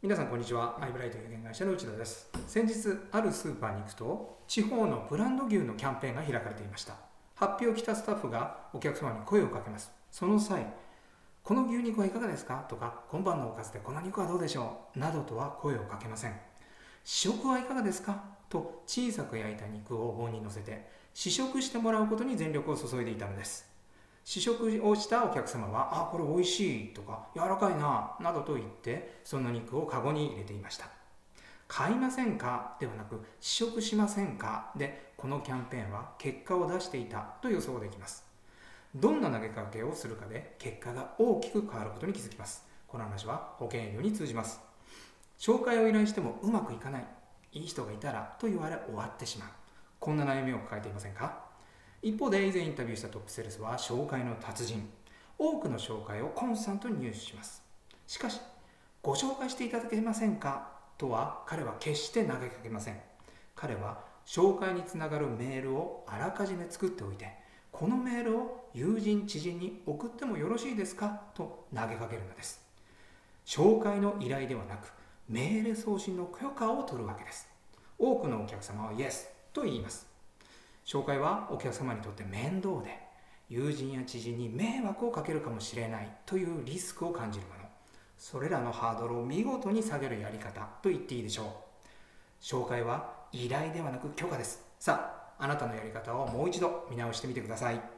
皆さんこんにちは。アイブライト有限会社の内田です。先日あるスーパーに行くと地方のブランド牛のキャンペーンが開かれていました。発表を来たスタッフがお客様に声をかけます。その際この牛肉はいかがですか？とか今晩のおかずでこの肉はどうでしょう？などとは声をかけません。試食はいかがですか？と小さく焼いた肉を棒に乗せて試食してもらうことに全力を注いでいたのです。試食をしたお客様は、あ、これ美味しいとか、柔らかいな、などと言って、その肉をカゴに入れていました。買いませんか？ではなく、試食しませんか？で、このキャンペーンは結果を出していたと予想できます。どんな投げかけをするかで、結果が大きく変わることに気づきます。この話は保険営業に通じます。紹介を依頼してもうまくいかない、いい人がいたらと言われ終わってしまう。こんな悩みを抱えていませんか？一方で以前インタビューしたトップセールスは紹介の達人。多くの紹介をコンスタントに入手します。しかしご紹介していただけませんか？とは彼は決して投げかけません。彼は紹介につながるメールをあらかじめ作っておいてこのメールを友人知人に送ってもよろしいですか？と投げかけるのです。紹介の依頼ではなく命令送信の許可を取るわけです。多くのお客様は Yes と言います。紹介はお客様にとって面倒で友人や知人に迷惑をかけるかもしれないというリスクを感じるもの。それらのハードルを見事に下げるやり方と言っていいでしょう。紹介は依頼ではなく許可です。さああなたのやり方をもう一度見直してみてください。